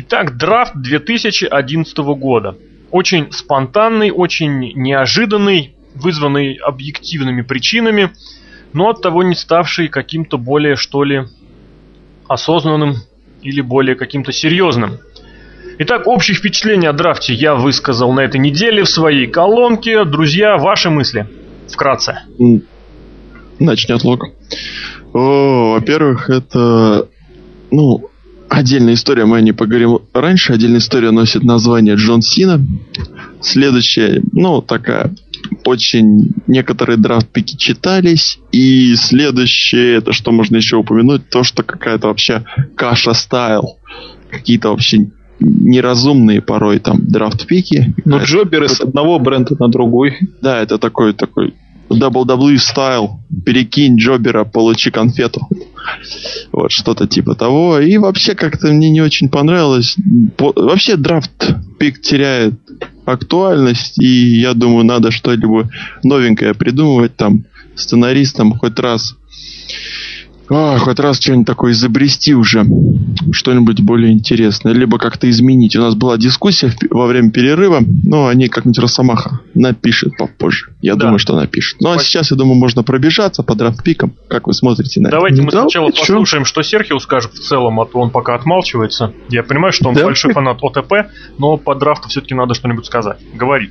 Итак, драфт 2011 года. Очень спонтанный, очень неожиданный, вызванный объективными причинами, но от того не ставший каким-то более, что ли, осознанным или более каким-то серьезным. Итак, общее впечатление о драфте я высказал на этой неделе в своей колонке. Друзья, ваши мысли? Вкратце. Начнет Лок. О, во-первых, это, ну, отдельная история, мы о ней поговорим раньше. Отдельная история носит название Джон Сина. Следующая, ну, такая очень некоторые драфт-пики читались. И следующее, это что можно еще упомянуть, то, что какая-то вообще каша стайл. Какие-то вообще неразумные порой там драфт-пики. Ну, джоберы с одного бренда на другой. Да, это такой такой WWE стайл. Перекинь джобера, получи конфету. Вот, что-то типа того. И вообще как-то мне не очень понравилось. По... Вообще драфт пик теряет актуальность, и я думаю, надо что-либо новенькое придумывать там сценаристам хоть раз а, хоть раз что-нибудь такое изобрести уже, что-нибудь более интересное, либо как-то изменить. У нас была дискуссия во время перерыва, но они как-нибудь Росомаха напишет попозже. Я да. думаю, что напишет. Ну, а сейчас, я думаю, можно пробежаться по драфт-пикам. Как вы смотрите на Давайте это? мы сначала да, послушаем, что Серхио скажет в целом, а то он пока отмалчивается. Я понимаю, что он да? большой фанат ОТП, но по драфту все-таки надо что-нибудь сказать. Говори.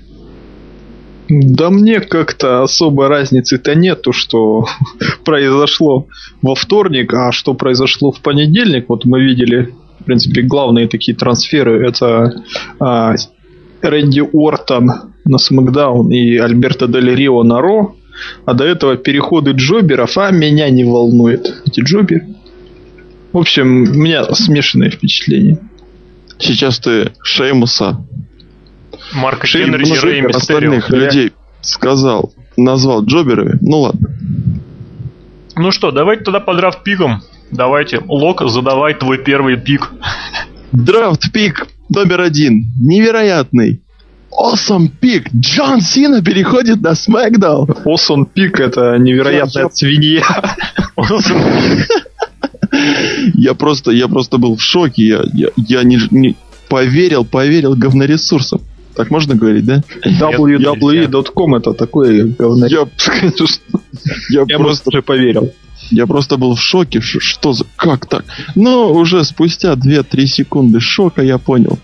Да мне как-то особой разницы-то нету, что произошло во вторник, а что произошло в понедельник. Вот мы видели, в принципе, главные такие трансферы. Это а, Рэнди Уортон на Смакдаун и Альберто Дель Рио на Ро. А до этого переходы джоберов, а меня не волнует эти джоберы. В общем, у меня смешанные впечатления. Сейчас ты Шеймуса Марка Генри и Рэй остальных людей сказал, назвал джоберами. Ну ладно. Ну что, давайте тогда по драфт пикам. Давайте, Лок, задавай твой первый пик. Драфт пик номер один. Невероятный. Awesome пик. Джон Сина переходит на Смакдаун. Awesome пик это невероятная свинья. Я просто, я просто был в шоке. Я, я, я не, не поверил, поверил говноресурсам. Так можно говорить, да? WWE.com это такое говно. Я, я, я просто уже поверил. Я просто был в шоке, что за... Как так? Но уже спустя 2-3 секунды шока я понял.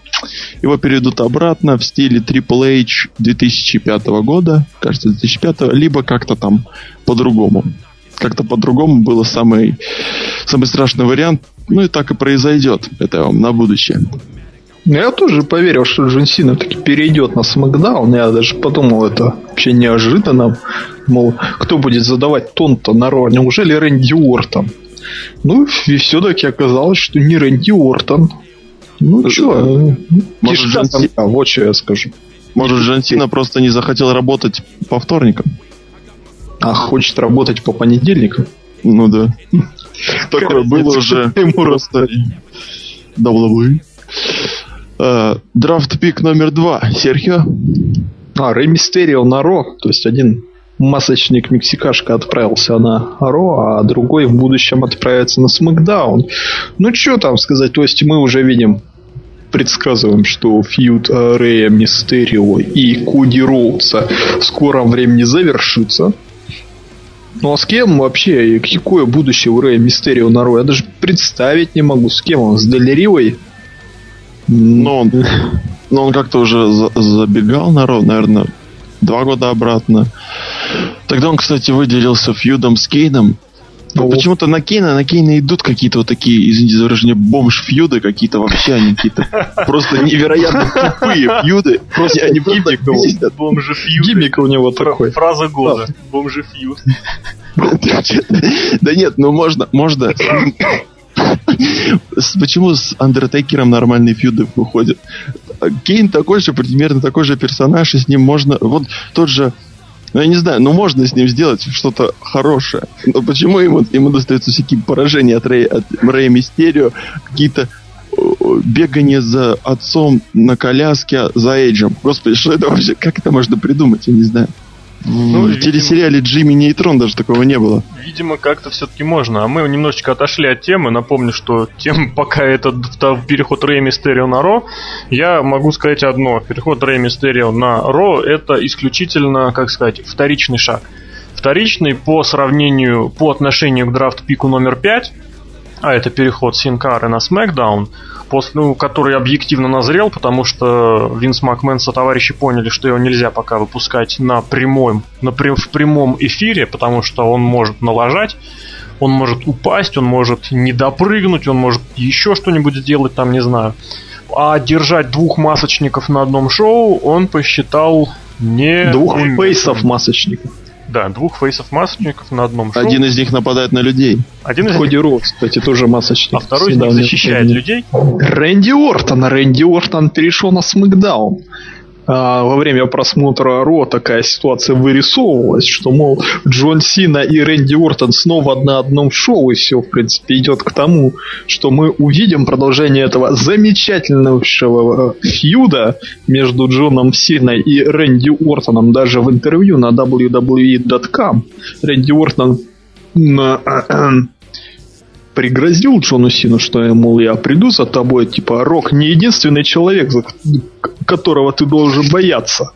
Его перейдут обратно в стиле Triple H 2005 года, кажется, 2005, либо как-то там по-другому. Как-то по-другому было самый, самый страшный вариант. Ну и так и произойдет. Это вам на будущее. Ну, я тоже поверил, что Джон Сина таки перейдет на Смакдаун. Я даже подумал, это вообще неожиданно. Мол, кто будет задавать тон-то на роль? Неужели Рэнди Уортон? Ну, и все-таки оказалось, что не Рэнди Уортон. Ну, что, Может, Джон Сина... а, вот что я скажу. Может, Джон Сина просто не захотел работать по вторникам? А хочет работать по понедельникам? Ну да. Такое было уже. Ему просто... WWE. Э, драфт пик номер два. Серхио? А, Рэй Мистерио на Ро. То есть один масочник Мексикашка отправился на Ро, а другой в будущем отправится на Смакдаун. Ну, что там сказать? То есть мы уже видим предсказываем, что фьюд э, Рэя Мистерио и Коди Роудса в скором времени завершится. Ну а с кем вообще, какое будущее у Рэя Мистерио на Ро? Я даже представить не могу, с кем он, с Делеривой? Но он, но он как-то уже за, забегал наверное, два года обратно. Тогда он, кстати, выделился фьюдом с Кейном. Ну, почему-то на Кейна, на Кейна идут какие-то вот такие, извините за выражение, бомж-фьюды какие-то вообще, они какие-то просто невероятно тупые фьюды. Просто они бесят. Бомжи-фьюды. Гиммик у него такой. Фраза года. Бомжи-фьюд. Да нет, ну можно, можно Почему с Андертейкером нормальные фьюды выходят? Кейн такой же, примерно такой же персонаж, и с ним можно... Вот тот же... Ну, я не знаю, но можно с ним сделать что-то хорошее. Но почему ему, ему достаются всякие поражения от Рэя, от Рэя Мистерио, какие-то бегание за отцом на коляске за Эйджем. Господи, что это вообще? Как это можно придумать? Я не знаю. Ну, в видимо- телесериале Джимми Нейтрон даже такого не было. Видимо, как-то все-таки можно. А мы немножечко отошли от темы. Напомню, что тем, пока это д- переход Рэй Мистерио на Ро, я могу сказать одно. Переход Рэй Мистерио на Ро это исключительно, как сказать, вторичный шаг. Вторичный по сравнению, по отношению к драфт-пику номер 5, а это переход Синкары на SmackDown, после, ну, который объективно назрел, потому что Винс Макмен со товарищи поняли, что его нельзя пока выпускать на прямом, на прям- в прямом эфире, потому что он может налажать, он может упасть, он может не допрыгнуть, он может еще что-нибудь сделать, там, не знаю. А держать двух масочников на одном шоу он посчитал не... Двух фейсов масочников. Да, двух фейсов масочников на одном шоу. Один из них нападает на людей. Один из Коди Роуз, кстати, тоже масочник. а второй из них защищает людей. Рэнди Ортон. Рэнди Ортон перешел на Смакдаун. А, во время просмотра Ро такая ситуация вырисовывалась, что, мол, Джон Сина и Рэнди Ортон снова на одном шоу, и все, в принципе, идет к тому, что мы увидим продолжение этого замечательного э, фьюда между Джоном Синой и Рэнди Ортоном. Даже в интервью на WWE.com Рэнди Ортон м, пригрозил Джону Сину, что, мол, я приду за тобой, типа, Рок не единственный человек, которого ты должен бояться.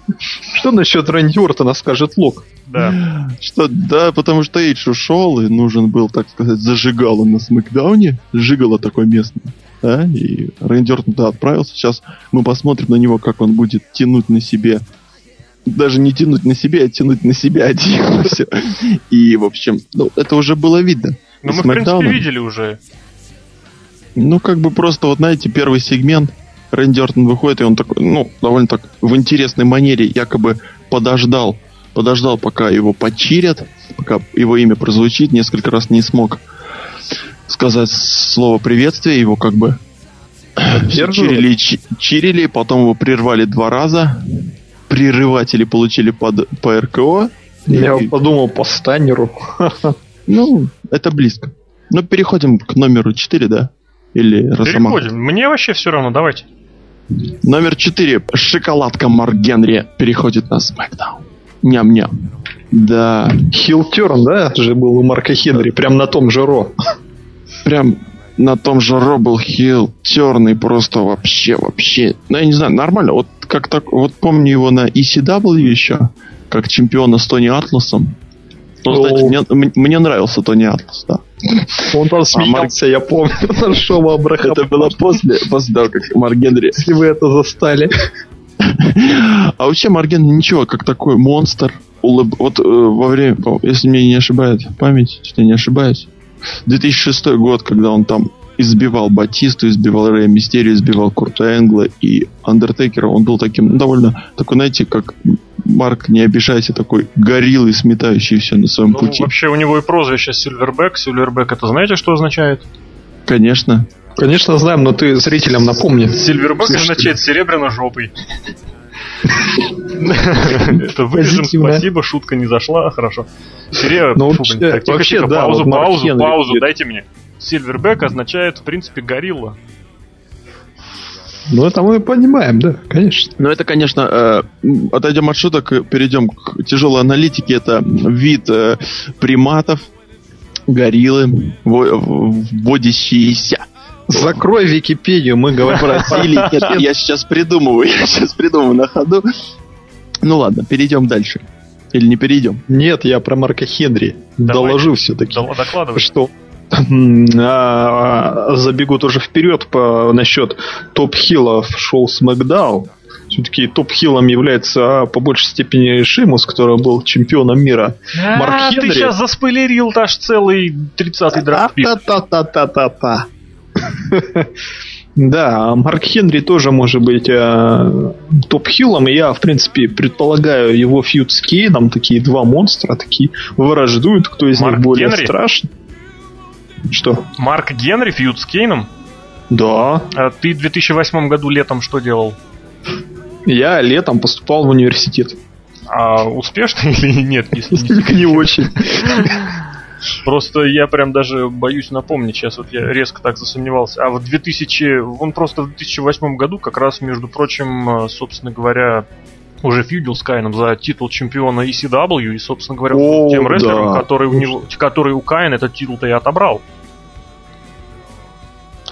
Что насчет Рэнди Ортона скажет Лок? Да. Что, да, потому что Эйдж ушел, и нужен был, так сказать, зажигалом на Смакдауне. Жигало такое местное. Да, и Рэнди Ортон туда отправился. Сейчас мы посмотрим на него, как он будет тянуть на себе даже не тянуть на себя, а тянуть на себя один. И, в общем, ну, это уже было видно. Но И мы, в принципе, видели уже. Ну, как бы просто, вот знаете, первый сегмент, Рэнди Ортон выходит, и он такой, ну, довольно так в интересной манере якобы подождал, подождал, пока его почирят, пока его имя прозвучит, несколько раз не смог сказать слово приветствия, его как бы чирили, чи- чирили, потом его прервали два раза, прерыватели получили под, по РКО, Я И- подумал по Станнеру. ну, это близко. Ну, переходим к номеру 4, да? Или Росомаха? Переходим. Мне вообще все равно, давайте. Номер 4. Шоколадка Марк Генри переходит на SmackDown. Ням-ням. Да, Хилтерн, да, же был у Марка Хенри, прям на том же Ро. прям на том же Ро был хил черный просто вообще, вообще. Ну, я не знаю, нормально. Вот как так, вот помню его на ECW еще, как чемпиона с Тони Атласом. Ну, О. знаете, мне, мне нравился Тони Атлас, да. Он там смеялся, я помню, на шоу Абрахама. Это было после, после того, как Марк Генри Если вы это застали. А вообще Марген ничего, как такой монстр. улыб- Вот э, во время, если мне не ошибает память, если я не ошибаюсь, 2006 год, когда он там избивал Батисту, избивал Рэя Мистерию, избивал Курта Энгла и Андертекера, он был таким, ну, довольно, такой, знаете, как Марк, не обижайся, такой гориллой, сметающий все на своем Ну, пути. вообще у него и прозвище Сильвербэк. Сильвербэк это знаете, что означает? Конечно. Конечно, знаем, но ты зрителям напомни. Сильвербэк означает серебряно-жопый. Это вырежем, спасибо, шутка не зашла, хорошо. Серебро, Ну, тихо, тихо, паузу, паузу, паузу, дайте мне. Сильвербэк означает, в принципе, горилла. Ну, это мы понимаем, да, конечно. Ну, это, конечно, э, отойдем от шуток, перейдем к тяжелой аналитике. Это вид э, приматов, гориллы, во- вводящиеся. Закрой Википедию, мы говорим про нет, я сейчас придумываю, я сейчас придумываю на ходу. Ну ладно, перейдем дальше. Или не перейдем? Нет, я про Марка Хенри. Давай. Доложу все-таки. Докладывай. Что забегу тоже вперед по, насчет топ-хиллов шоу SmackDown. Все-таки топ-хиллом является а, по большей степени Шимус, который был чемпионом мира. Марк А, ты Хенри. сейчас заспойлерил аж целый 30-й драфт-пик. Та-та-та-та-та-та. Да, Марк Хенри тоже может быть э, топ-хиллом, и я, в принципе, предполагаю его фьюд с Кейном, такие два монстра, такие враждуют, кто из Марк них более Генри? страшный. Что? Марк Генри, фьюд с Кейном. Да, А ты в 2008 году летом что делал? я летом поступал в университет. А успешно или нет? Если не очень. Просто я прям даже боюсь напомнить, сейчас вот я резко так засомневался. А в 2000, он просто в 2008 году как раз, между прочим, э, собственно говоря, уже фьюдил с Кайном за титул чемпиона ECW, и, собственно говоря, О, тем рестлером, да. который, у него, который у Кайна этот титул-то и отобрал.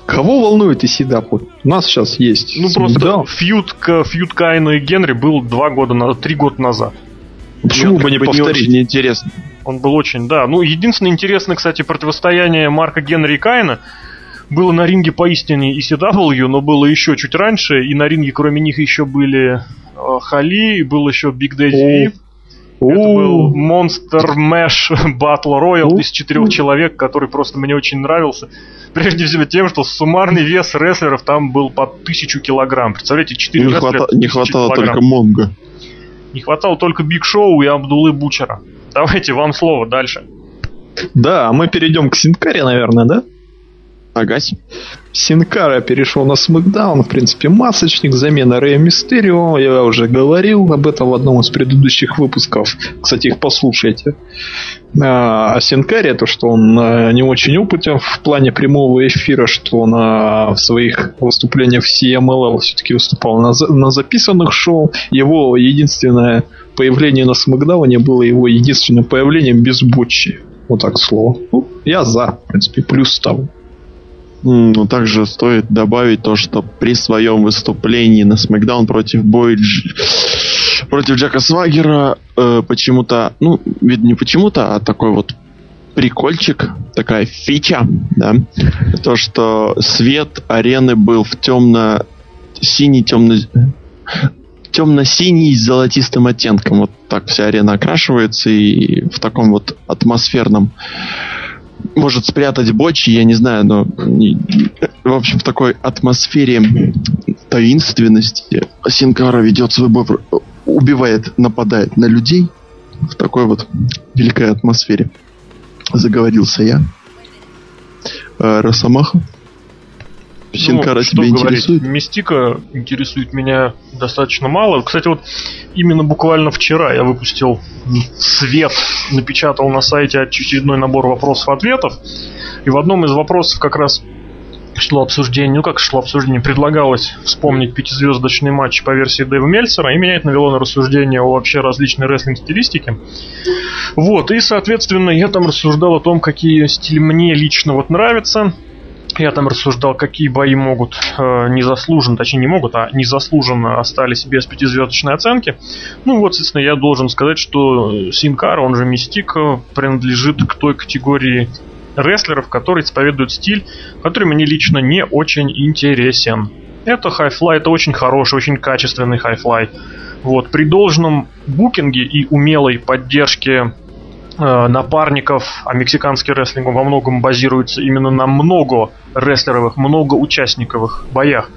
Кого волнует Сидапу? У нас сейчас есть. Ну, просто SmackDown. фьюд, к- фьюд Кайна и Генри был два года, на, три года назад. Почему бы не повторить? очень интересно. Он был очень, да. Ну, единственное интересное, кстати, противостояние Марка Генри и Кайна было на ринге поистине ECW, но было еще чуть раньше, и на ринге кроме них еще были Хали, был еще Биг Дэдди. Это был Monster Mash Battle Royal из четырех человек, который просто мне очень нравился. Прежде всего тем, что суммарный вес рестлеров там был под тысячу килограмм. Представляете, четыре рестлера хвата- по не 1000 хватало килограмм. только Монго. Не хватало только Биг Шоу и Абдулы Бучера. Давайте вам слово дальше. Да, а мы перейдем к Син Каре, наверное, да? Агась. Синкара перешел на Смакдаун, в принципе, масочник, замена Рэя Мистерио. Я уже говорил об этом в одном из предыдущих выпусков. Кстати, их послушайте. А о Синкаре, то, что он а, не очень опытен в плане прямого эфира, что он в своих выступлениях в CMLL все-таки выступал на, на записанных шоу. Его единственное появление на Смакдауне было его единственным появлением без бочи. Вот так слово. Ну, я за, в принципе, плюс ставлю. Также стоит добавить то, что при своем выступлении на SmackDown против Бойдж... против Джека Свагера э, почему-то, ну, видно, не почему-то, а такой вот прикольчик, такая фича, да, то, что свет арены был в темно-синий, темно темно-синий с золотистым оттенком. Вот так вся арена окрашивается и в таком вот атмосферном может спрятать бочи, я не знаю, но в общем в такой атмосфере таинственности Синкара ведет свой бой, убивает, нападает на людей в такой вот великой атмосфере. Заговорился я. Э, Росомаха. Синкара Ну, что тебя говорить, интересует? Мистика интересует меня достаточно мало. Кстати, вот именно буквально вчера я выпустил свет, напечатал на сайте очередной набор вопросов-ответов. И в одном из вопросов как раз шло обсуждение, ну как шло обсуждение, предлагалось вспомнить пятизвездочный матч по версии Дэйва Мельцера, и меня это навело на рассуждение о вообще различной рестлинг-стилистике. Вот, и, соответственно, я там рассуждал о том, какие стили мне лично вот нравятся, я там рассуждал, какие бои могут э, незаслуженно, точнее не могут, а незаслуженно остались без пятизвездочной оценки. Ну вот, соответственно, я должен сказать, что Синкар, он же Мистик, принадлежит к той категории рестлеров, которые исповедуют стиль, который мне лично не очень интересен. Это хайфлай, это очень хороший, очень качественный хайфлай. Вот, при должном букинге и умелой поддержке напарников, а мексиканский рестлинг во многом базируется именно на много рестлеровых, много участниковых боях.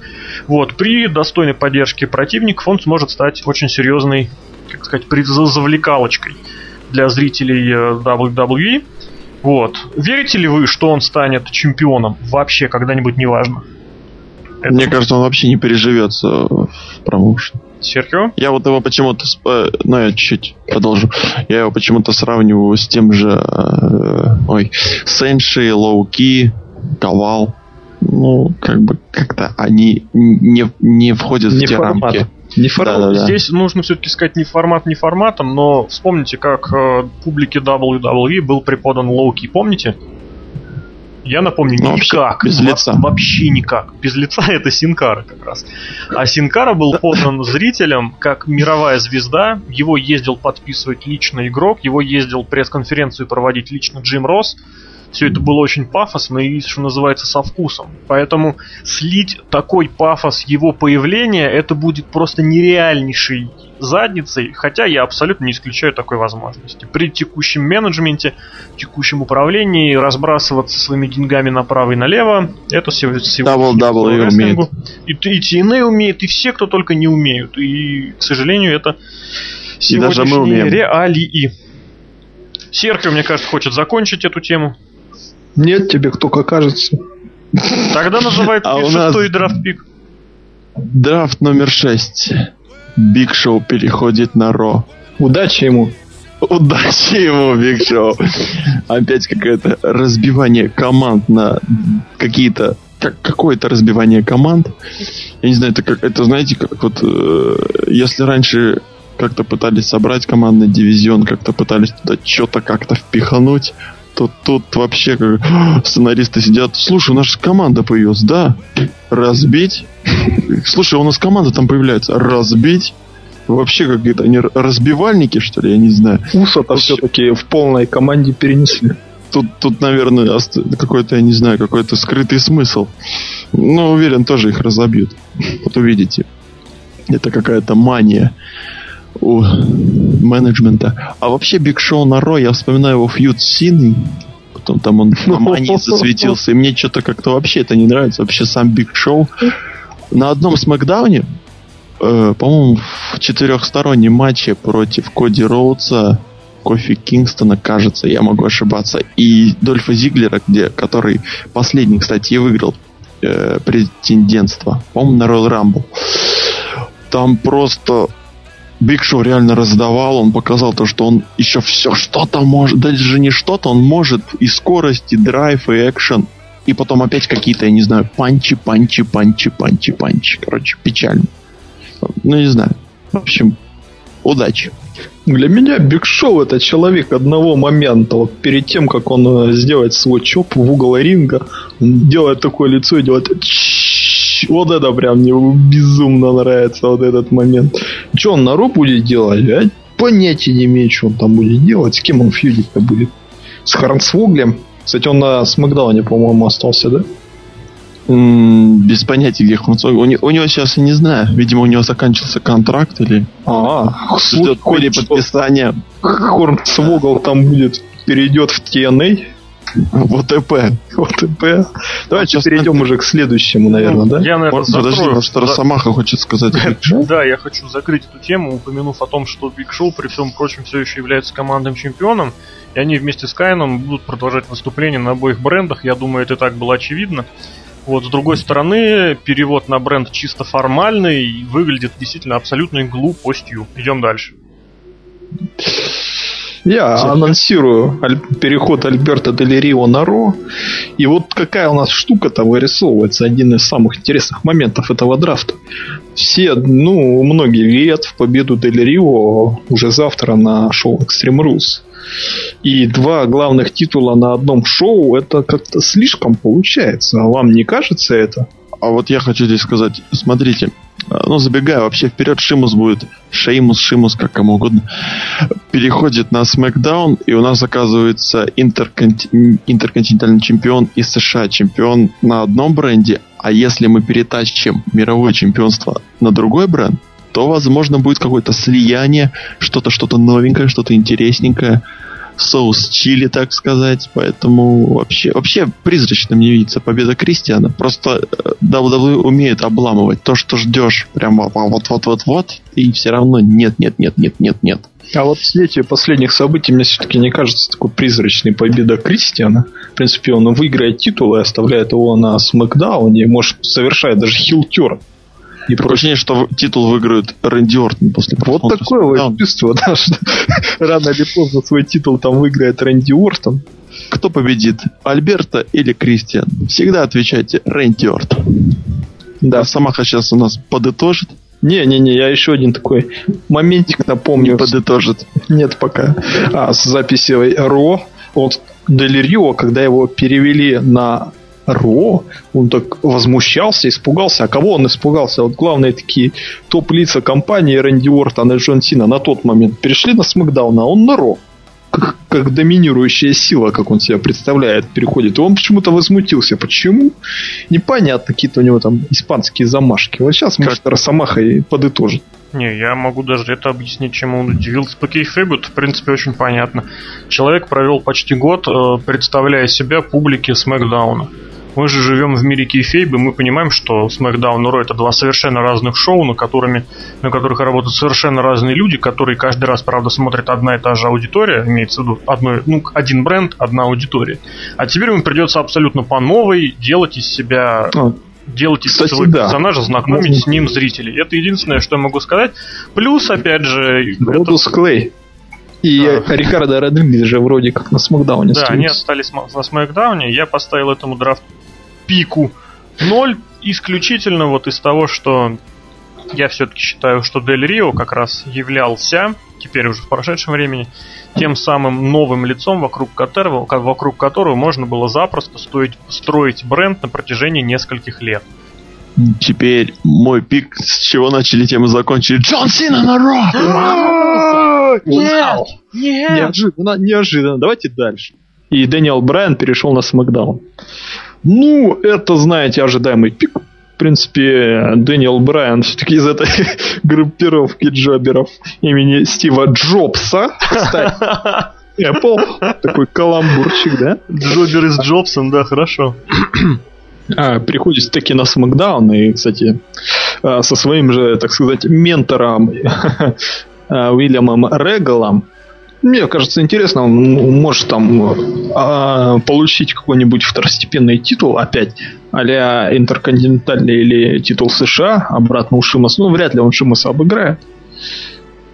Вот, при достойной поддержке противников он сможет стать очень серьезной, как сказать, завлекалочкой для зрителей э, WWE. Вот. Верите ли вы, что он станет чемпионом? Вообще когда-нибудь неважно. Это Мне кажется, он вообще не переживется в промоушен. Серхио? Я вот его почему-то, сп- э, ну я чуть-чуть продолжу. Я его почему-то сравниваю с тем же, э, ой, Сенши, Лоуки, Ковал. Ну, как бы как-то они не, не входят Не в те формат. рамки. Не формат. Да-да-да. Здесь нужно все-таки сказать не формат, не форматом, но вспомните, как э, публике WWE был преподан Лоуки, помните? Я напомню, Ну, никак. без лица. Вообще никак. Без лица это Синкара как раз. А Синкара был подан зрителям как мировая звезда. Его ездил подписывать лично игрок, его ездил пресс-конференцию проводить лично Джим Росс. Все это было очень пафосно и, что называется, со вкусом. Поэтому слить такой пафос его появления, это будет просто нереальнейшей задницей, хотя я абсолютно не исключаю такой возможности. При текущем менеджменте, текущем управлении разбрасываться своими деньгами направо и налево, это всего WWE умеет. И, и TNA умеет, и все, кто только не умеют. И, к сожалению, это И даже мы сегодняшние умеем. реалии. Серхио, мне кажется, хочет закончить эту тему. Нет, тебе кто как кажется. Тогда называй А у нас- шестой драфт-пик. Драфт номер 6. Биг Шоу переходит на Raw. Удачи ему. Удачи ему, Биг Шоу. Опять какое-то разбивание команд на какие-то как, какое-то разбивание команд. Я не знаю, это как это знаете, как вот э, если раньше как-то пытались собрать командный дивизион, как-то пытались туда что-то как-то впихнуть. Тут, тут вообще как сценаристы сидят. Слушай, у нас команда появилась, да? Разбить? Слушай, у нас команда там появляется. Разбить? Вообще какие-то они разбивальники, что ли, я не знаю. Уса-то все-таки в полной команде перенесли. Тут, тут, наверное, какой-то, я не знаю, какой-то скрытый смысл. Но уверен, тоже их разобьют. Вот увидите. Это какая-то мания у менеджмента. А вообще Биг Шоу на Raw, я вспоминаю его feud с Синой. Потом там он в мании засветился. И мне что-то как-то вообще это не нравится. Вообще сам Биг Шоу. На одном Смакдауне, э, по-моему, в четырехстороннем матче против Коди Роудса, Кофи Кингстона, кажется, я могу ошибаться, и Дольфа Зиглера, где, который последний, кстати, и выиграл э, претендентство, по-моему, на Royal Rumble. Там просто Биг Шоу реально раздавал, он показал то, что он еще все что-то может, даже не что-то, он может и скорость, и драйв, и экшен, и потом опять какие-то, я не знаю, панчи, панчи, панчи, панчи, панчи. Короче, печально. Ну, не знаю. В общем, удачи. Для меня Биг Шоу это человек одного момента. Вот перед тем, как он э, сделает свой chop в угол ринга, он делает такое лицо и делает вот это прям мне безумно нравится, вот этот момент. Что он на Ро будет делать? Я понятия не имею, что он там будет делать. С кем он фьюдить-то будет? С Харнсвоглем? Кстати, он на Смакдауне, по-моему, остался, да? без понятия, где Хунцог. У, у него сейчас, я не знаю, видимо, у него заканчивался контракт или а, ждет переподписания. Хорнсвогл там будет, перейдет в TNA. В ОТП. ОТП. Давайте перейдем уже к следующему, наверное, да? Я, наверное, Подожди, может, что Росомаха хочет сказать. Да, я хочу закрыть эту тему, упомянув о том, что Биг Шоу, при всем прочем, все еще является командным чемпионом, и они вместе с Кайном будут продолжать выступления на обоих брендах. Я думаю, это и так было очевидно. Вот, с другой стороны, перевод на бренд чисто формальный выглядит действительно абсолютной глупостью. Идем дальше. Я анонсирую переход Альберта Дель Рио на Ро. И вот какая у нас штука-то вырисовывается. Один из самых интересных моментов этого драфта. Все, ну, многие верят в победу Дель Рио уже завтра на шоу Extreme Rules. И два главных титула на одном шоу, это как-то слишком получается. А вам не кажется это? А вот я хочу здесь сказать, смотрите, ну, забегая вообще вперед, Шимус будет, Шеймус, Шимус, как кому угодно, переходит на SmackDown, и у нас оказывается интерконти... интерконтинентальный чемпион из США, чемпион на одном бренде, а если мы перетащим мировое чемпионство на другой бренд, то, возможно, будет какое-то слияние, что-то, что-то новенькое, что-то интересненькое, соус чили, так сказать. Поэтому вообще, вообще призрачно мне видится победа Кристиана. Просто WWE умеет обламывать то, что ждешь прямо вот-вот-вот-вот, и все равно нет, нет, нет, нет, нет, нет. А вот в свете последних событий мне все-таки не кажется такой призрачной победа Кристиана. В принципе, он выиграет титул и оставляет его на Смакдауне, может, совершает даже хилтер и прочее, что титул выиграет Рэнди Ортон после Вот такое вот чувство, да, что рано или поздно свой титул там выиграет Рэнди Ортон. Кто победит, Альберта или Кристиан? Всегда отвечайте Рэнди Ортон. Да. Самаха сейчас у нас подытожит. Не-не-не, я еще один такой моментик напомню. Не подытожит. Нет пока. А, с записи Ро от Дель Рио, когда его перевели на Ро, он так возмущался, испугался. А кого он испугался? Вот главные такие топ-лица компании Рэнди Уортон и Джон Сина на тот момент перешли на Смакдаун, а он на Ро. Как, как доминирующая сила, как он себя представляет, переходит. И он почему-то возмутился. Почему? Непонятно, какие-то у него там испанские замашки. Вот сейчас, как? может, Росомаха и подытожит. Не, я могу даже это объяснить, чем он удивился. По кейфейбу это, в принципе, очень понятно. Человек провел почти год, э, представляя себя публике Смакдауна. Мы же живем в мире кейфейба, мы понимаем, что SmackDown и Raw это два совершенно разных шоу, на, которыми, на которых работают совершенно разные люди, которые каждый раз, правда, смотрят одна и та же аудитория, имеется в виду одно, ну, один бренд, одна аудитория. А теперь им придется абсолютно по новой делать из себя а, делать из Кстати, своего да. персонажа, знакомить с ним зрителей. Это единственное, что я могу сказать. Плюс, опять же... Бродус это... Клей. И да. Рикардо Родригес же вроде как на Смакдауне Да, они остались на Смакдауне. Я поставил этому драфту пику 0 исключительно вот из того, что Я все-таки считаю, что Дель Рио как раз являлся, теперь уже в прошедшем времени, тем самым новым лицом, вокруг которого, вокруг которого можно было запросто стоить, строить бренд на протяжении нескольких лет. Теперь мой пик, с чего начали, тем и закончили. Джон Сина на Ро! Нет! Нет! Неожиданно, неожиданно. Давайте дальше. И Дэниел Брайан перешел на Смакдаун. Ну, это, знаете, ожидаемый пик. В принципе, Дэниел Брайан все-таки из этой группировки джоберов имени Стива Джобса. Кстати, Apple. Такой каламбурчик, да? Джобер из Джобсом, да, хорошо. А, переходит таки на Смакдаун и, кстати, а, со своим же, так сказать, ментором а, Уильямом Регалом мне кажется, интересно, он может там э, получить какой-нибудь второстепенный титул опять, а интерконтинентальный или титул США обратно у Шимаса. Ну, вряд ли он Шимаса обыграет.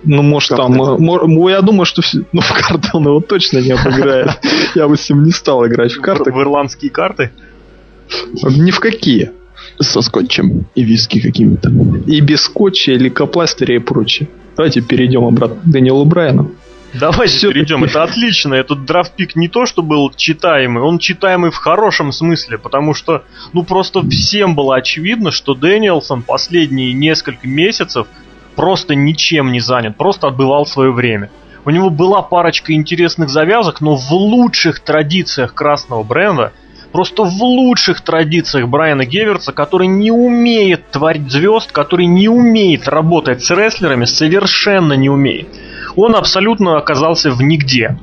Ну, может, как там... Мо, я думаю, что... Ну, в карты он его точно не обыграет. Я бы с ним не стал играть в карты. В ирландские карты? Ни в какие. Со скотчем и виски какими-то. И без скотча, лейкопластыря и прочее. Давайте перейдем обратно к Дэниелу Брайану. Давайте Все перейдем. Это отлично. Этот драфт-пик не то, что был читаемый, он читаемый в хорошем смысле, потому что, ну, просто всем было очевидно, что Дэниелсон последние несколько месяцев просто ничем не занят, просто отбывал свое время. У него была парочка интересных завязок, но в лучших традициях красного бренда, просто в лучших традициях Брайана Геверца, который не умеет творить звезд, который не умеет работать с рестлерами, совершенно не умеет он абсолютно оказался в нигде.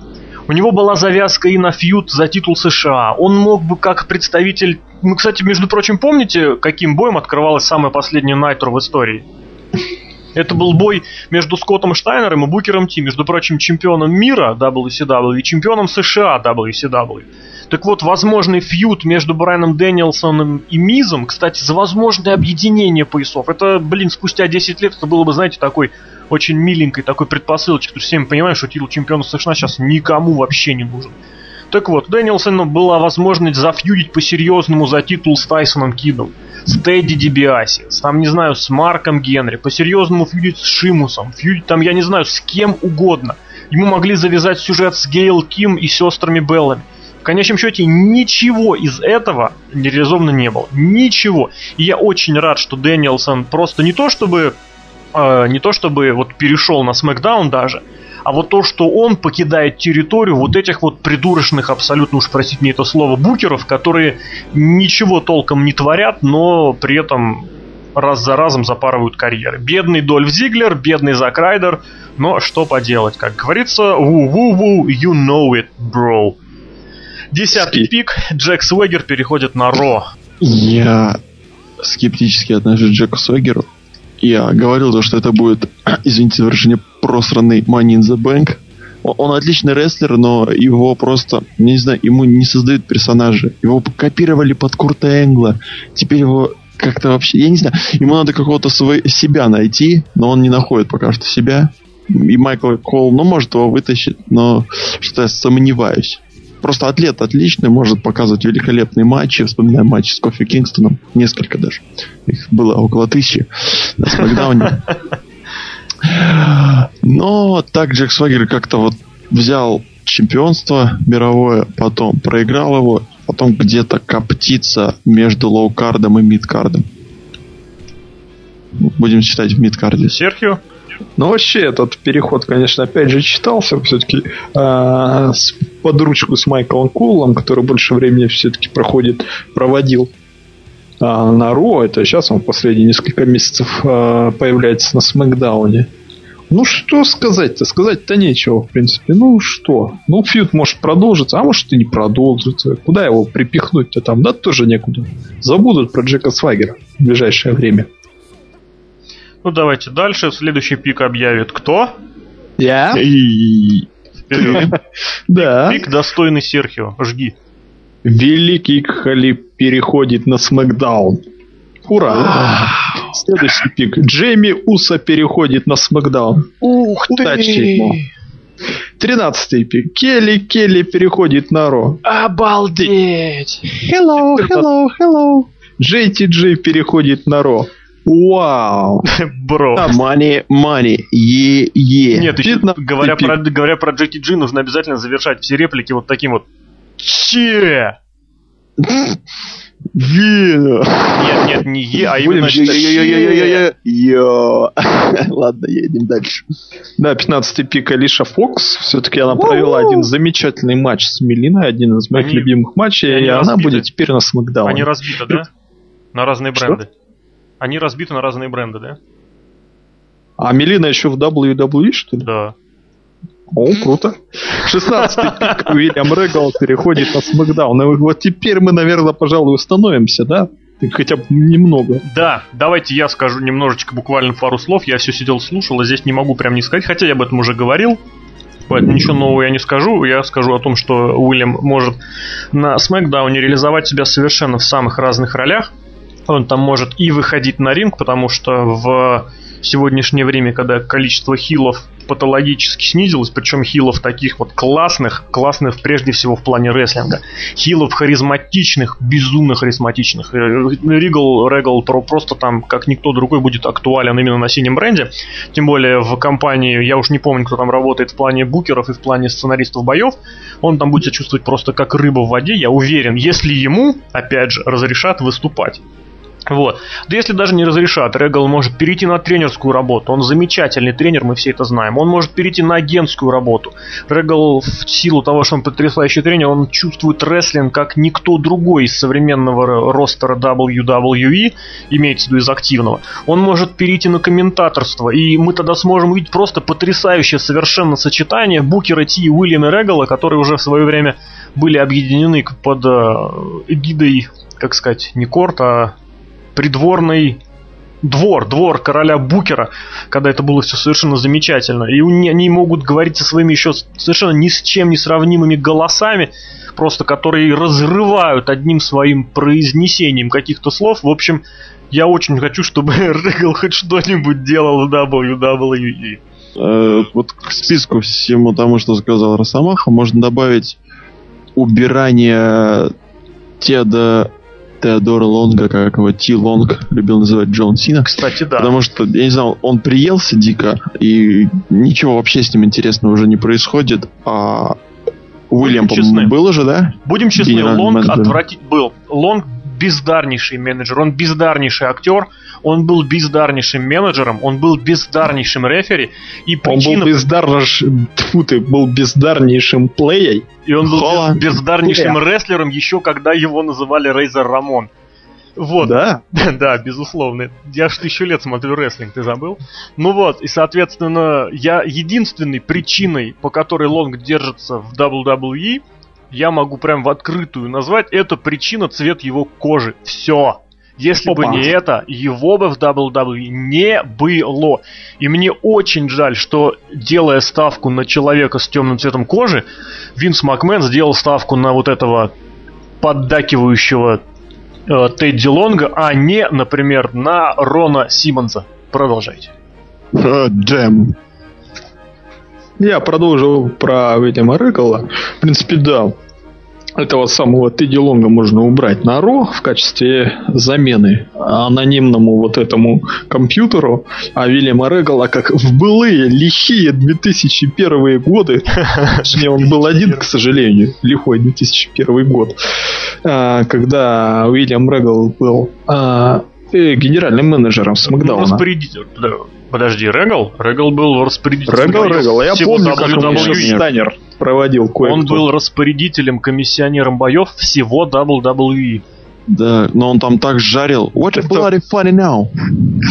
У него была завязка и на фьют за титул США. Он мог бы как представитель... Ну, кстати, между прочим, помните, каким боем открывалась самая последняя Найтро в истории? Это был бой между Скоттом Штайнером и Букером Ти, между прочим, чемпионом мира WCW и чемпионом США WCW. Так вот, возможный фьют между Брайаном Дэниелсоном и Мизом, кстати, за возможное объединение поясов. Это, блин, спустя 10 лет это было бы, знаете, такой очень миленькой такой предпосылочкой, потому что всем понимаем, что титул чемпиона США сейчас никому вообще не нужен. Так вот, у Дэнилсона была возможность зафьюдить по-серьезному за титул с Тайсоном Кидом, с Тедди Дибиаси, с, там, не знаю, с Марком Генри, по-серьезному фьюдить с Шимусом, фьюдить там, я не знаю, с кем угодно. Ему могли завязать сюжет с Гейл Ким и сестрами Беллами. В конечном счете ничего из этого реализовано не было. Ничего. И я очень рад, что Дэниелсон просто не то чтобы э, не то чтобы вот перешел на Смакдаун даже, а вот то, что он покидает территорию вот этих вот придурочных, абсолютно уж простите мне это слово, букеров, которые ничего толком не творят, но при этом раз за разом запарывают карьеры. Бедный Дольф Зиглер, бедный Зак Райдер, но что поделать, как говорится, ву-ву-ву, you know it, bro. Десятый пик, Джек Свегер переходит на Ро. Я скептически отношусь к Джеку Свегеру я говорил, то, что это будет, извините за выражение, просранный Money in the Bank. Он отличный рестлер, но его просто, не знаю, ему не создают персонажи. Его копировали под Курта Энгла. Теперь его как-то вообще, я не знаю, ему надо какого-то свой, себя найти, но он не находит пока что себя. И Майкл Кол, ну, может его вытащить, но что-то я сомневаюсь. Просто атлет отличный, может показывать великолепные матчи. Вспоминаем матчи с Кофи Кингстоном. Несколько даже. Их было около тысячи на Смакдауне. Но так Джек Свагер как-то вот взял чемпионство мировое, потом проиграл его, потом где-то коптится между лоу-кардом и мид-кардом. Будем считать в мид-карде. Серхио? Ну, вообще, этот переход, конечно, опять же читался все-таки э, с, под ручку с Майклом Кулом, который больше времени все-таки проходит, проводил э, на Ро. Это сейчас он последние несколько месяцев э, появляется на Смакдауне. Ну, что сказать-то? Сказать-то нечего, в принципе. Ну, что? Ну, фьюд может продолжиться, а может и не продолжится. Куда его припихнуть-то там? Да, тоже некуда. Забудут про Джека Свагера в ближайшее время. Ну давайте дальше. Следующий пик объявит кто? Я. Вперед. Да. Пик достойный Серхио. Жги. Великий Хали переходит на Смакдаун. Ура! Следующий пик. Джейми Уса переходит на Смакдаун. Ух ты! Тринадцатый пик. Келли Келли переходит на Ро. Обалдеть! Hello, hello, hello. JTG переходит на Ро. Вау! Бро. Money, money, е, е. Нет, еще говоря про, говоря про Джеки Джи, нужно обязательно завершать все реплики вот таким вот Че? Вино. Нет, нет, не Е, а именно. Йо. Ладно, едем дальше. Да, 15-й пик Алиша Фокс. Все-таки она провела один замечательный матч с Мелиной, один из моих любимых матчей, и она будет теперь на Смакдауне. Они разбиты, да? На разные Что? Они разбиты на разные бренды, да? А Мелина еще в WWE, что ли? Да. О, круто. 16-й пик Уильям Регал переходит на Смакдаун. И вот теперь мы, наверное, пожалуй, установимся, да? Хотя бы немного. Да, давайте я скажу немножечко, буквально пару слов. Я все сидел, слушал, а здесь не могу прям не сказать, хотя я об этом уже говорил. Поэтому ничего нового я не скажу. Я скажу о том, что Уильям может на Смакдауне реализовать себя совершенно в самых разных ролях. Он там может и выходить на ринг, потому что в сегодняшнее время, когда количество хилов патологически снизилось, причем хилов таких вот классных, классных прежде всего в плане рестлинга. Хилов харизматичных, безумно харизматичных. Э, Ригл, Регл про- просто там, как никто другой, будет актуален именно на синем бренде. Тем более в компании, я уж не помню, кто там работает в плане букеров и в плане сценаристов боев. Он там будет себя чувствовать просто как рыба в воде, я уверен, если ему, опять же, разрешат выступать. Вот. Да если даже не разрешат, Регал может перейти на тренерскую работу. Он замечательный тренер, мы все это знаем. Он может перейти на агентскую работу. Регал в силу того, что он потрясающий тренер, он чувствует рестлинг как никто другой из современного ростера WWE, имеется в виду из активного. Он может перейти на комментаторство, и мы тогда сможем увидеть просто потрясающее совершенно сочетание Букера Ти и Уильяма Регала, которые уже в свое время были объединены под э, эгидой, как сказать, не корт, а придворный двор, двор короля Букера, когда это было все совершенно замечательно. И они могут говорить со своими еще совершенно ни с чем не сравнимыми голосами, просто которые разрывают одним своим произнесением каких-то слов. В общем, я очень хочу, чтобы Регал хоть что-нибудь делал в WWE. Э, вот к списку всему тому, что сказал Росомаха, можно добавить убирание Теда Теодора Лонга, как его Ти Лонг любил называть Джон Сина. Кстати, да. Потому что, я не знал, он приелся дико, и ничего вообще с ним интересного уже не происходит. А Уильям, по-моему, был уже, да? Будем честны, Генеральный Лонг отвратить был. Лонг бездарнейший менеджер, он бездарнейший актер, он был бездарнейшим менеджером, он был бездарнейшим рефери, и Он причина... был бездарнейшим, тьфу ты, был бездарнейшим плеей. И он был Хола. без- бездарнейшим рестлером еще когда его называли Рейзер Рамон. Вот. Да. Да, безусловно. Я ж тысячу лет смотрю рестлинг, ты забыл? Ну вот, и соответственно, я единственной причиной, по которой Лонг держится в WWE, я могу прям в открытую назвать, это причина цвет его кожи. Все. Если бы Опа. не это, его бы в WWE не было. И мне очень жаль, что делая ставку на человека с темным цветом кожи, Винс Макмен сделал ставку на вот этого поддакивающего э, Тедди Лонга, а не, например, на Рона Симмонса. Продолжайте. А, Джем. Я продолжу про Уильяма Регала. В принципе, да. Этого самого Тедди Лонга можно убрать на Ро в качестве замены анонимному вот этому компьютеру, а Вильяма Регала как в былые лихие 2001 годы, точнее он был один, к сожалению, лихой 2001 год, а, когда Уильям Регал был а, э, генеральным менеджером Смакдауна. распорядитель. да, Подожди, Регал? Регал был распорядителем. Регал, Регал. Я помню, как WWE. он Станер проводил кое Он был распорядителем, комиссионером боев всего WWE. Да, но он там так жарил. What Это- bloody funny now.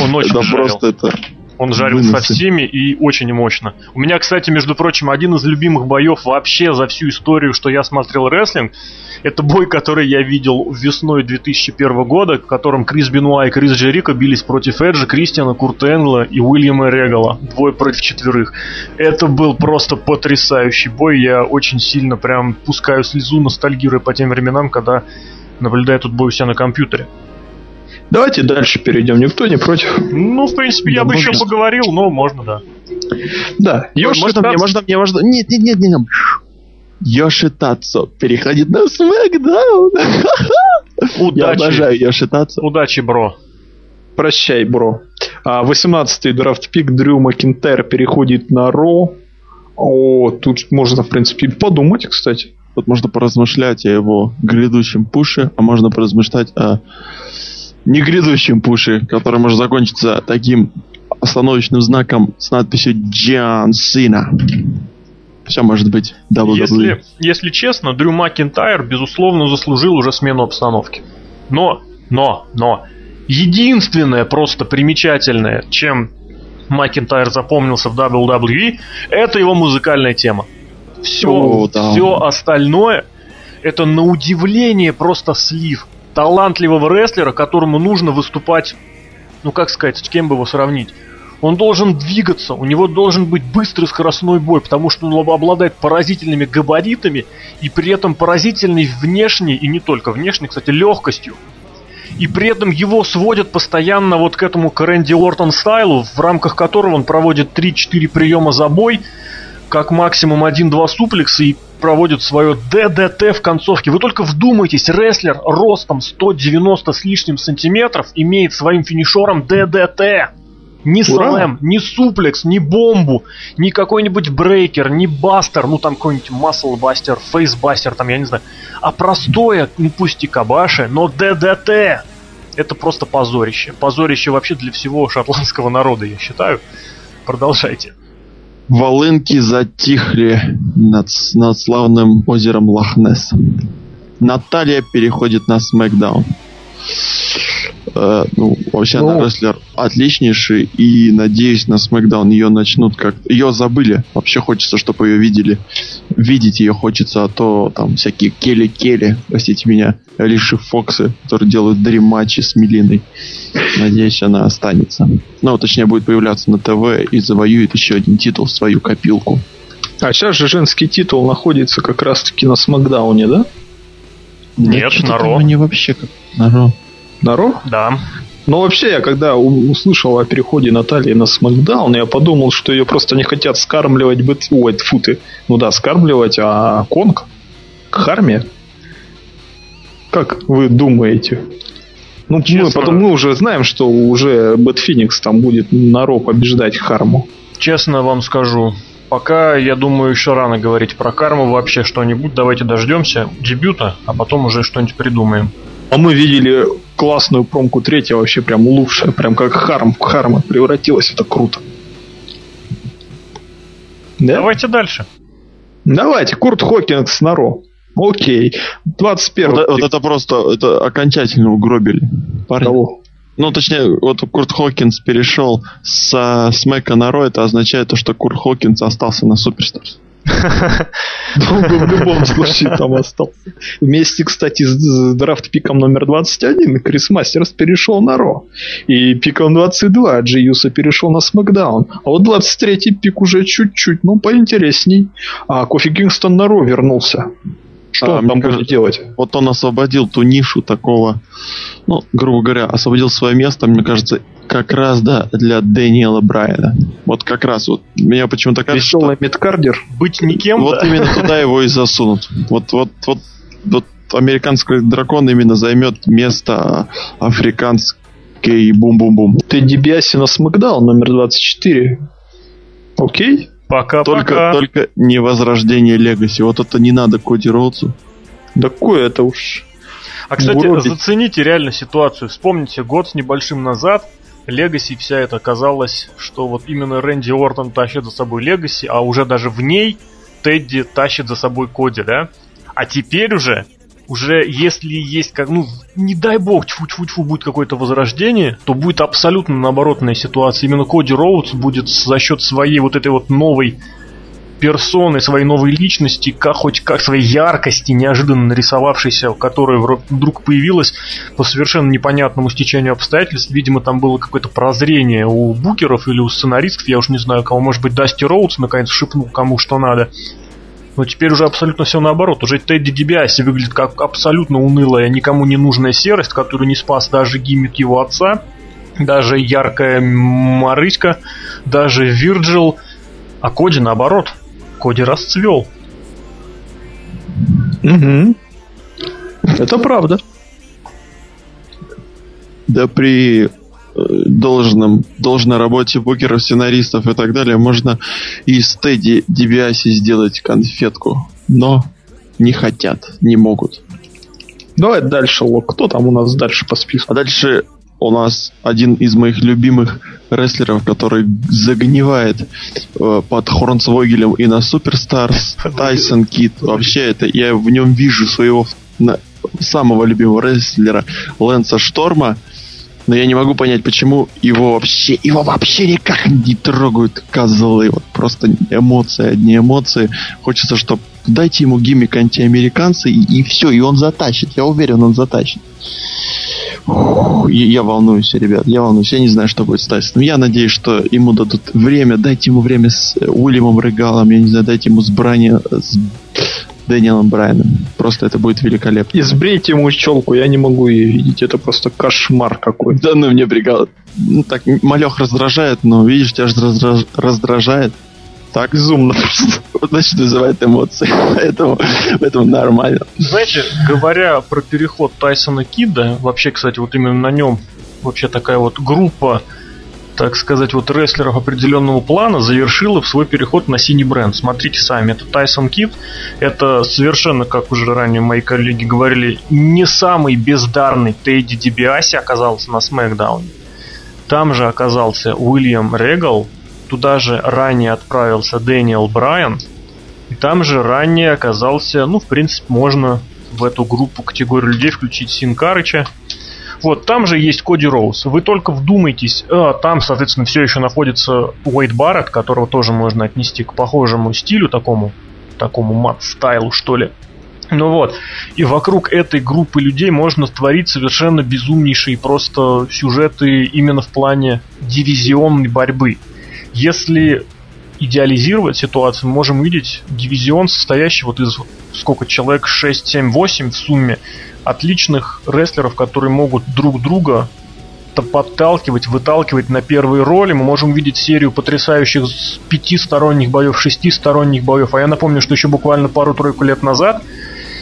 Он очень это жарил. просто это... Он жарил со Выносы. всеми и очень мощно. У меня, кстати, между прочим, один из любимых боев вообще за всю историю, что я смотрел рестлинг, это бой, который я видел весной 2001 года, в котором Крис Бенуа и Крис Джерико бились против Эджа, Кристиана, Курта Энгла и Уильяма Регала. Двое против четверых. Это был просто потрясающий бой. Я очень сильно прям пускаю слезу, ностальгируя по тем временам, когда наблюдаю этот бой у себя на компьютере. Давайте дальше перейдем. Никто не против. Ну, в принципе, я Да бы еще поговорил, но можно, да. Да. Йоши можно мне, можно мне, можно... Нет, нет, нет, нет. Йоши Тацо переходит на Смакдаун. Я Удачи. обожаю Йоши Тацо. Удачи, бро. Прощай, бро. А 18-й драфт-пик Дрю Макинтайр переходит на Ро. О, тут можно, в принципе, подумать, кстати. Тут можно поразмышлять о его грядущем пуше, а можно поразмышлять о не грядущем пуше, который может закончиться таким остановочным знаком с надписью Джон Сина. Все может быть WWE. Если, если честно, Дрю Макинтайр, безусловно, заслужил уже смену обстановки. Но, но, но, единственное просто примечательное, чем Макинтайр запомнился в WWE, это его музыкальная тема. Все, О, да. все остальное это на удивление просто слив талантливого рестлера, которому нужно выступать, ну как сказать, с кем бы его сравнить. Он должен двигаться, у него должен быть быстрый скоростной бой, потому что он обладает поразительными габаритами и при этом поразительной внешней, и не только внешней, кстати, легкостью. И при этом его сводят постоянно вот к этому к Рэнди Ортон стайлу, в рамках которого он проводит 3-4 приема за бой, как максимум 1-2 суплекса и проводит свое ДДТ в концовке. Вы только вдумайтесь, рестлер ростом 190 с лишним сантиметров имеет своим финишером ДДТ. Ни слэм, ни суплекс, ни бомбу, ни какой-нибудь брейкер, ни бастер, ну там какой-нибудь маслбастер, фейсбастер, там я не знаю. А простое, ну пусть и кабаши, но ДДТ. Это просто позорище. Позорище вообще для всего шотландского народа, я считаю. Продолжайте. Волынки затихли над, над славным озером Лохнесс. Наталья переходит на Смакдаун. Э, ну, вообще ну, она рестлер отличнейший, и надеюсь, на Смакдаун ее начнут как... Ее забыли. Вообще хочется, чтобы ее видели. Видеть ее хочется, а то там всякие Келли-Келли, простите меня, Лиши Фоксы, которые делают дрим-матчи с Милиной. Надеюсь, она останется. Ну, точнее, будет появляться на ТВ и завоюет еще один титул в свою копилку. А сейчас же женский титул находится как раз-таки на Смакдауне, да? Нет, Нет на Ро. Не вообще как на Ро. На Ро? Да. Но вообще, я когда услышал о переходе Натальи на Смакдаун, я подумал, что ее просто не хотят скармливать быт... Ой, футы. Ну да, скармливать, а Конг? Харме? Как вы думаете? Ну, Честно. мы, потом мы уже знаем, что уже Бэт Феникс там будет на Ро побеждать Харму. Честно вам скажу, пока, я думаю, еще рано говорить про карму вообще что-нибудь. Давайте дождемся дебюта, а потом уже что-нибудь придумаем. А мы видели классную промку третья, вообще прям лучшая, прям как Харм, Харма превратилась, это круто. Да? Давайте дальше. Давайте, Курт Хокинс на Raw. Окей. 21 вот, вот это просто, это окончательно угробили. Парень. Кого? Ну, точнее, вот Курт Хокинс перешел с Смека на Raw, это означает то, что Курт Хокинс остался на Superstars. Он бы в любом случае там остался. Вместе, кстати, с драфт-пиком номер 21 Крис Мастерс перешел на Raw. И пиком 22 Джей Усо перешел на Смакдаун. А вот 23-й пик уже чуть-чуть, ну, поинтересней. А Кофи Кингстон на Ро вернулся. Что а, он там будет кажется, делать? Вот он освободил ту нишу такого, ну, грубо говоря, освободил свое место, мне кажется, как раз, да, для Дэниела Брайана. Вот как раз вот. Меня почему-то кажется, Веселый что... медкардер. Быть никем. Вот именно туда его и засунут. Вот, вот, вот, вот американский дракон именно займет место африканской бум-бум-бум. Ты Биаси на Смакдаун номер 24. Окей? Пока, только, пока. Только не возрождение Легаси. Вот это не надо Коди Роудсу. Да кое это уж... А, кстати, уробить. зацените реально ситуацию. Вспомните, год с небольшим назад Легаси вся это казалось, что вот именно Рэнди Ортон тащит за собой Легаси, а уже даже в ней Тедди тащит за собой Коди, да? А теперь уже уже если есть, как, ну, не дай бог, тьфу-тьфу-тьфу, будет какое-то возрождение, то будет абсолютно наоборотная ситуация. Именно Коди Роудс будет за счет своей вот этой вот новой персоны, своей новой личности, как хоть как своей яркости, неожиданно нарисовавшейся, которая вдруг появилась по совершенно непонятному стечению обстоятельств. Видимо, там было какое-то прозрение у букеров или у сценаристов, я уж не знаю кого, может быть, Дасти Роудс наконец шепнул кому что надо. Но теперь уже абсолютно все наоборот. Уже Тедди Дебиаси выглядит как абсолютно унылая, никому не нужная серость, которую не спас даже гиммик его отца, даже яркая Марыська, даже Вирджил. А Коди наоборот. Коди расцвел. Угу. Это правда. Да при должным, должной работе букеров, сценаристов и так далее, можно из Тедди Дибиаси сделать конфетку. Но не хотят, не могут. Давай дальше, Лок. Кто там у нас дальше по списку? А дальше у нас один из моих любимых рестлеров, который загнивает э, под Хорнсвогелем и на Суперстарс, Тайсон Кит. Вообще это я в нем вижу своего на, самого любимого рестлера Лэнса Шторма. Но я не могу понять, почему его вообще, его вообще никак не трогают козлы. Вот просто эмоции, одни эмоции. Хочется, чтобы дайте ему гиммик антиамериканца и, и все, и он затащит. Я уверен, он затащит. Фух, я волнуюсь, ребят, я волнуюсь. Я не знаю, что будет с Тайсоном. Я надеюсь, что ему дадут время. Дайте ему время с Уильямом Регалом. Я не знаю, дайте ему с Брани... С Дэниелом Брайаном. Просто это будет великолепно. Избрейте ему челку, я не могу ее видеть. Это просто кошмар какой. Да ну мне прикол. Ну так, малех раздражает, но видишь, тебя же раздраж... раздражает. Так просто. Значит, вызывает эмоции. Поэтому, поэтому нормально. Знаете, говоря про переход Тайсона Кида, вообще, кстати, вот именно на нем вообще такая вот группа так сказать, вот рестлеров определенного плана завершила свой переход на синий бренд. Смотрите сами, это Тайсон Кит, это совершенно, как уже ранее мои коллеги говорили, не самый бездарный Тедди Дибиаси оказался на Смакдауне. Там же оказался Уильям Регал, туда же ранее отправился Дэниел Брайан, и там же ранее оказался, ну, в принципе, можно в эту группу категорию людей включить Синкарыча, вот, там же есть Коди Роуз. Вы только вдумайтесь, а, там, соответственно, все еще находится Уэйд Барретт, которого тоже можно отнести к похожему стилю, такому, такому мат-стайлу, что ли. Ну вот, и вокруг этой группы людей можно творить совершенно безумнейшие просто сюжеты именно в плане дивизионной борьбы. Если идеализировать ситуацию, мы можем видеть дивизион, состоящий вот из сколько человек, 6, 7, 8 в сумме, отличных рестлеров, которые могут друг друга подталкивать, выталкивать на первые роли. Мы можем увидеть серию потрясающих пяти сторонних боев, шести сторонних боев. А я напомню, что еще буквально пару-тройку лет назад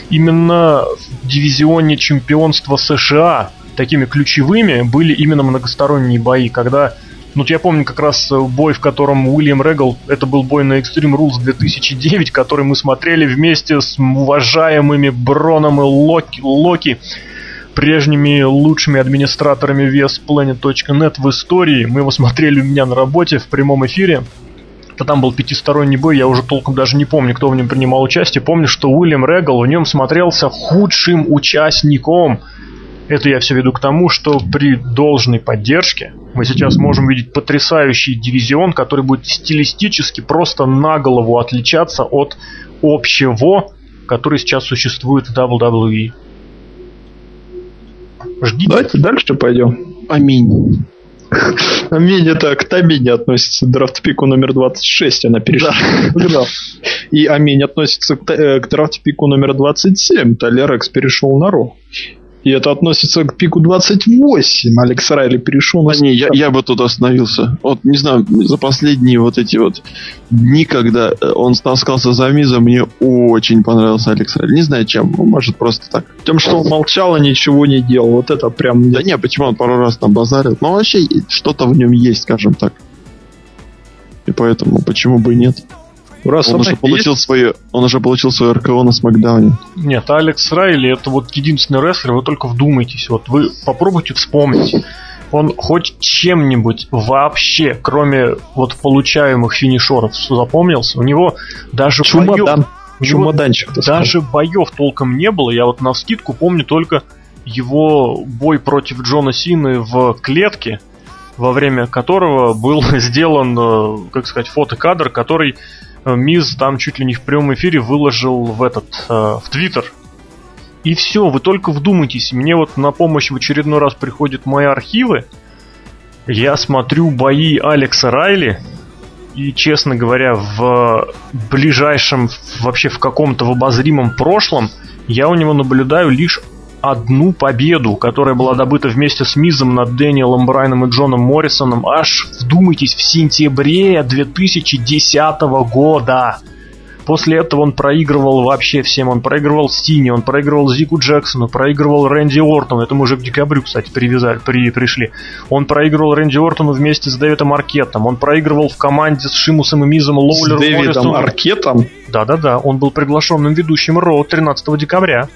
именно в дивизионе чемпионства США такими ключевыми были именно многосторонние бои, когда вот я помню как раз бой, в котором Уильям Регал, это был бой на Extreme Rules 2009, который мы смотрели вместе с уважаемыми Броном и Локи, Локи прежними лучшими администраторами VSPlanet.net в истории. Мы его смотрели у меня на работе в прямом эфире. Там был пятисторонний бой, я уже толком даже не помню, кто в нем принимал участие. Помню, что Уильям Регал в нем смотрелся худшим участником – это я все веду к тому, что при должной поддержке мы сейчас можем видеть потрясающий дивизион, который будет стилистически просто на голову отличаться от общего, который сейчас существует в WWE. Ждите. Давайте дальше пойдем. Аминь. Аминь это к Тамине относится, драфт-пику номер 26 она перешла. Да. И Аминь относится к, э, к драфт-пику номер 27, Талер Экс перешел на Ро. И это относится к пику 28. Алекс Райли перешел на... Не, я, я бы тут остановился. Вот, не знаю, за последние вот эти вот дни, когда э, он таскался за Миза, мне очень понравился Алекс Райли. Не знаю чем, может просто так. Тем, что он молчал и ничего не делал. Вот это прям... Да не, почему он пару раз там базарил. Но вообще что-то в нем есть, скажем так. И поэтому почему бы и нет. Раз он уже получил есть... свое, он уже получил свое РКО на Смакдауне. Нет, Алекс Райли это вот единственный рестлер, вы только вдумайтесь, вот вы попробуйте вспомнить. Он хоть чем-нибудь вообще, кроме вот получаемых финишеров, запомнился. У него даже Чумодан. боев, Чумоданчик, даже боев толком не было. Я вот на скидку помню только его бой против Джона Сины в клетке, во время которого был сделан, э, как сказать, фотокадр, который Миз там чуть ли не в прямом эфире выложил в этот, э, в Твиттер. И все, вы только вдумайтесь, мне вот на помощь в очередной раз приходят мои архивы, я смотрю бои Алекса Райли, и, честно говоря, в ближайшем, вообще в каком-то в обозримом прошлом, я у него наблюдаю лишь одну победу, которая была добыта вместе с Мизом над Дэниелом Брайаном и Джоном Моррисоном аж, вдумайтесь, в сентябре 2010 года. После этого он проигрывал вообще всем. Он проигрывал Стине, он проигрывал Зику Джексону, проигрывал Рэнди Ортону. Это мы уже к декабрю, кстати, привязали, при, пришли. Он проигрывал Рэнди Ортону вместе с Дэвидом Аркетом. Он проигрывал в команде с Шимусом и Мизом Лоулером С Дэвидом. Аркетом? Да-да-да, он был приглашенным ведущим Роу 13 декабря.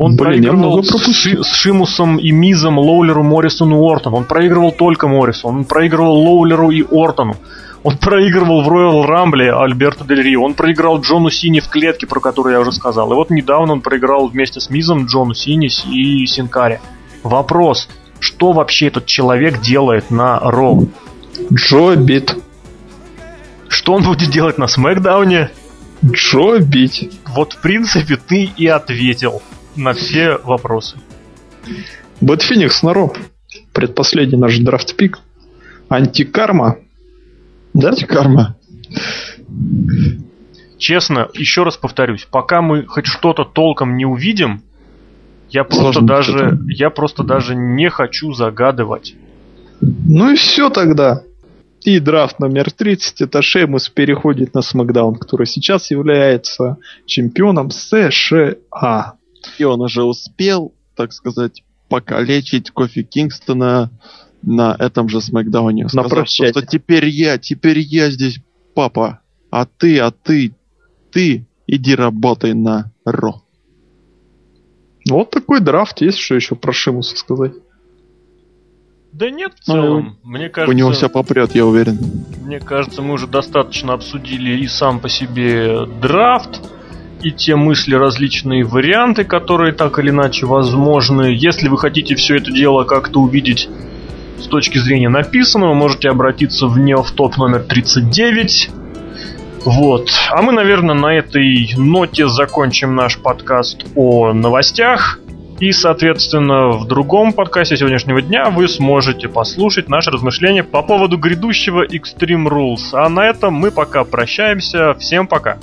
Он Блин, проигрывал с. Ши- с Шимусом и Мизом, Лоулеру, Моррисону, Ортону. Он проигрывал только Моррисону. Он проигрывал Лоулеру и Ортону. Он проигрывал в Роyal Рамбле Альберту Дель Рио. Он проиграл Джону Сини в клетке, про которую я уже сказал. И вот недавно он проиграл вместе с Мизом Джону Сини и Синкаре. Вопрос. Что вообще этот человек делает на Роу? Джобит. Что он будет делать на Смакдауне? Джобить. Вот, в принципе, ты и ответил на все вопросы. Бэт Феникс на. Предпоследний наш драфт-пик. Антикарма. Да? Карма. Честно, еще раз повторюсь, пока мы хоть что-то толком не увидим, я просто Сложно даже, я просто даже не хочу загадывать. Ну и все тогда. И драфт номер 30 это Шеймус переходит на Смакдаун, который сейчас является чемпионом США. И он уже успел, так сказать, покалечить Кофи Кингстона на этом же Смакдауне. Сказав, прощайте. что теперь я, теперь я здесь папа. А ты, а ты, ты иди работай на Ро. Вот такой драфт. Есть что еще про Шеймуса сказать? Да нет, в Ну, целом, мне кажется, У него все попрет, я уверен. мне кажется, мы уже достаточно обсудили и сам по себе драфт, и те мысли, различные варианты, которые так или иначе возможны. Если вы хотите все это дело как-то увидеть с точки зрения написанного, можете обратиться в Неофтоп номер 39. Вот. А мы, наверное, на этой ноте закончим наш подкаст о новостях. И, соответственно, в другом подкасте сегодняшнего дня вы сможете послушать наши размышления по поводу грядущего Extreme Rules. А на этом мы пока прощаемся. Всем пока.